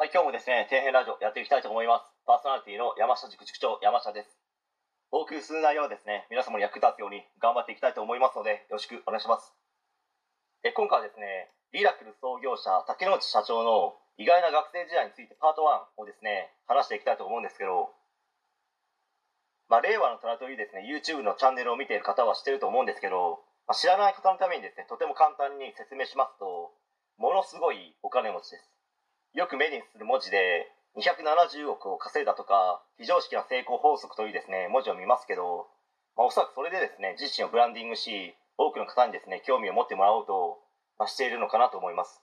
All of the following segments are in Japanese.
はい、今日もですね、底辺ラジオやっていきたいと思います。パーソナリティの山下塾塾長、山下です。お送りする内容はですね、皆様に役立つように頑張っていきたいと思いますので、よろしくお願いします。え今回はですね、リラクル創業者、竹之内社長の意外な学生時代についてパート1をですね、話していきたいと思うんですけど、まあ、令和の虎というですね、YouTube のチャンネルを見ている方は知ってると思うんですけど、まあ、知らない方のためにですね、とても簡単に説明しますと、ものすごいお金持ちです。よく目にする文字で、270億を稼いだとか、非常識な成功法則というですね、文字を見ますけど、まあ、おそらくそれでですね、自身をブランディングし、多くの方にですね、興味を持ってもらおうと、まあ、しているのかなと思います。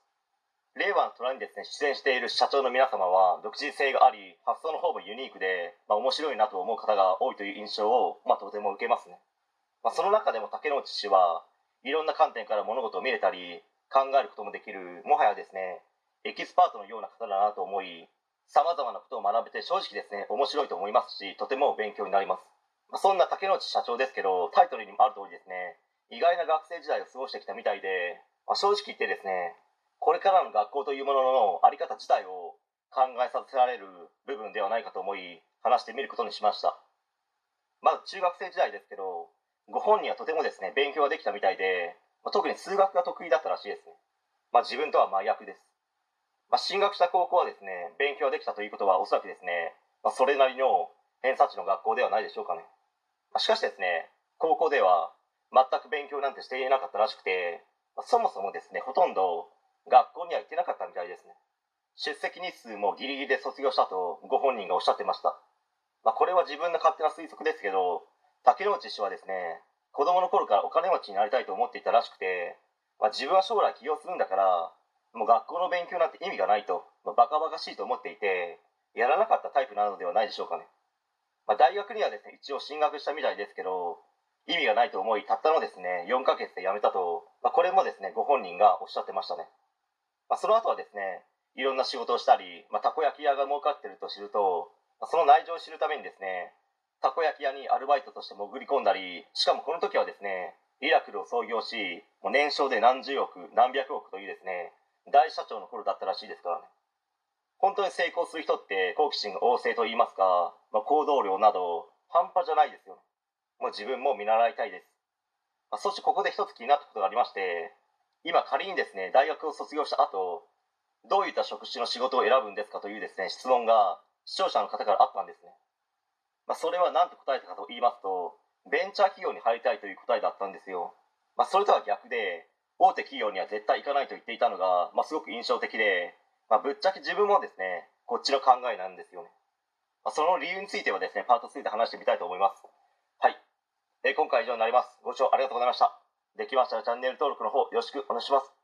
令和の虎にですね、出演している社長の皆様は、独自性があり、発想の方もユニークで、まあ、面白いなと思う方が多いという印象を、まあ、とても受けますね。まあ、その中でも竹之内氏は、いろんな観点から物事を見れたり、考えることもできる、もはやですね、エキスパートのような方だなと思い、様々なことを学べて正直ですね、面白いと思いますし、とても勉強になります。まあ、そんな竹之内社長ですけど、タイトルにもある通りですね、意外な学生時代を過ごしてきたみたいで、まあ、正直言ってですね、これからの学校というもののあり方自体を考えさせられる部分ではないかと思い、話してみることにしました。まず中学生時代ですけど、ご本人はとてもですね、勉強ができたみたいで、まあ、特に数学が得意だったらしいですね。まあ、自分とは真逆です。まあ、進学した高校はですね、勉強できたということはおそらくですね、まあ、それなりの偏差値の学校ではないでしょうかね。まあ、しかしですね、高校では全く勉強なんてしていなかったらしくて、まあ、そもそもですね、ほとんど学校には行ってなかったみたいですね。出席日数もギリギリで卒業したとご本人がおっしゃってました。まあ、これは自分の勝手な推測ですけど、竹之内氏はですね、子供の頃からお金持ちになりたいと思っていたらしくて、まあ、自分は将来起業するんだから、もう学校の勉強なんて意味がないと、まあ、バカバカしいと思っていて、やらなかったタイプなのではないでしょうかね。まあ、大学にはですね、一応進学したみたいですけど、意味がないと思い、たったのですね、4ヶ月で辞めたと、まあ、これもですね、ご本人がおっしゃってましたね。まあ、その後はですね、いろんな仕事をしたり、まあ、たこ焼き屋が儲かってると知ると、まあ、その内情を知るためにですね、たこ焼き屋にアルバイトとして潜り込んだり、しかもこの時はですね、リラクルを創業し、もう年商で何十億、何百億というですね、大社長の頃だったらしいですからね。本当に成功する人って好奇心が旺盛と言いますか、まあ、行動量など半端じゃないですよね。もう自分も見習いたいです。まあ、そしてここで一つ気になったことがありまして、今仮にですね、大学を卒業した後、どういった職種の仕事を選ぶんですかというですね、質問が視聴者の方からあったんですね。まあ、それは何と答えたかと言いますと、ベンチャー企業に入りたいという答えだったんですよ。まあ、それとは逆で、大手企業には絶対行かないと言っていたのが、まあ、すごく印象的で、まあ、ぶっちゃけ自分もですね、こっちの考えなんですよね。まあ、その理由についてはですね、パート2で話してみたいと思います。はい。えー、今回以上になります。ご視聴ありがとうございました。できましたらチャンネル登録の方よろしくお願いします。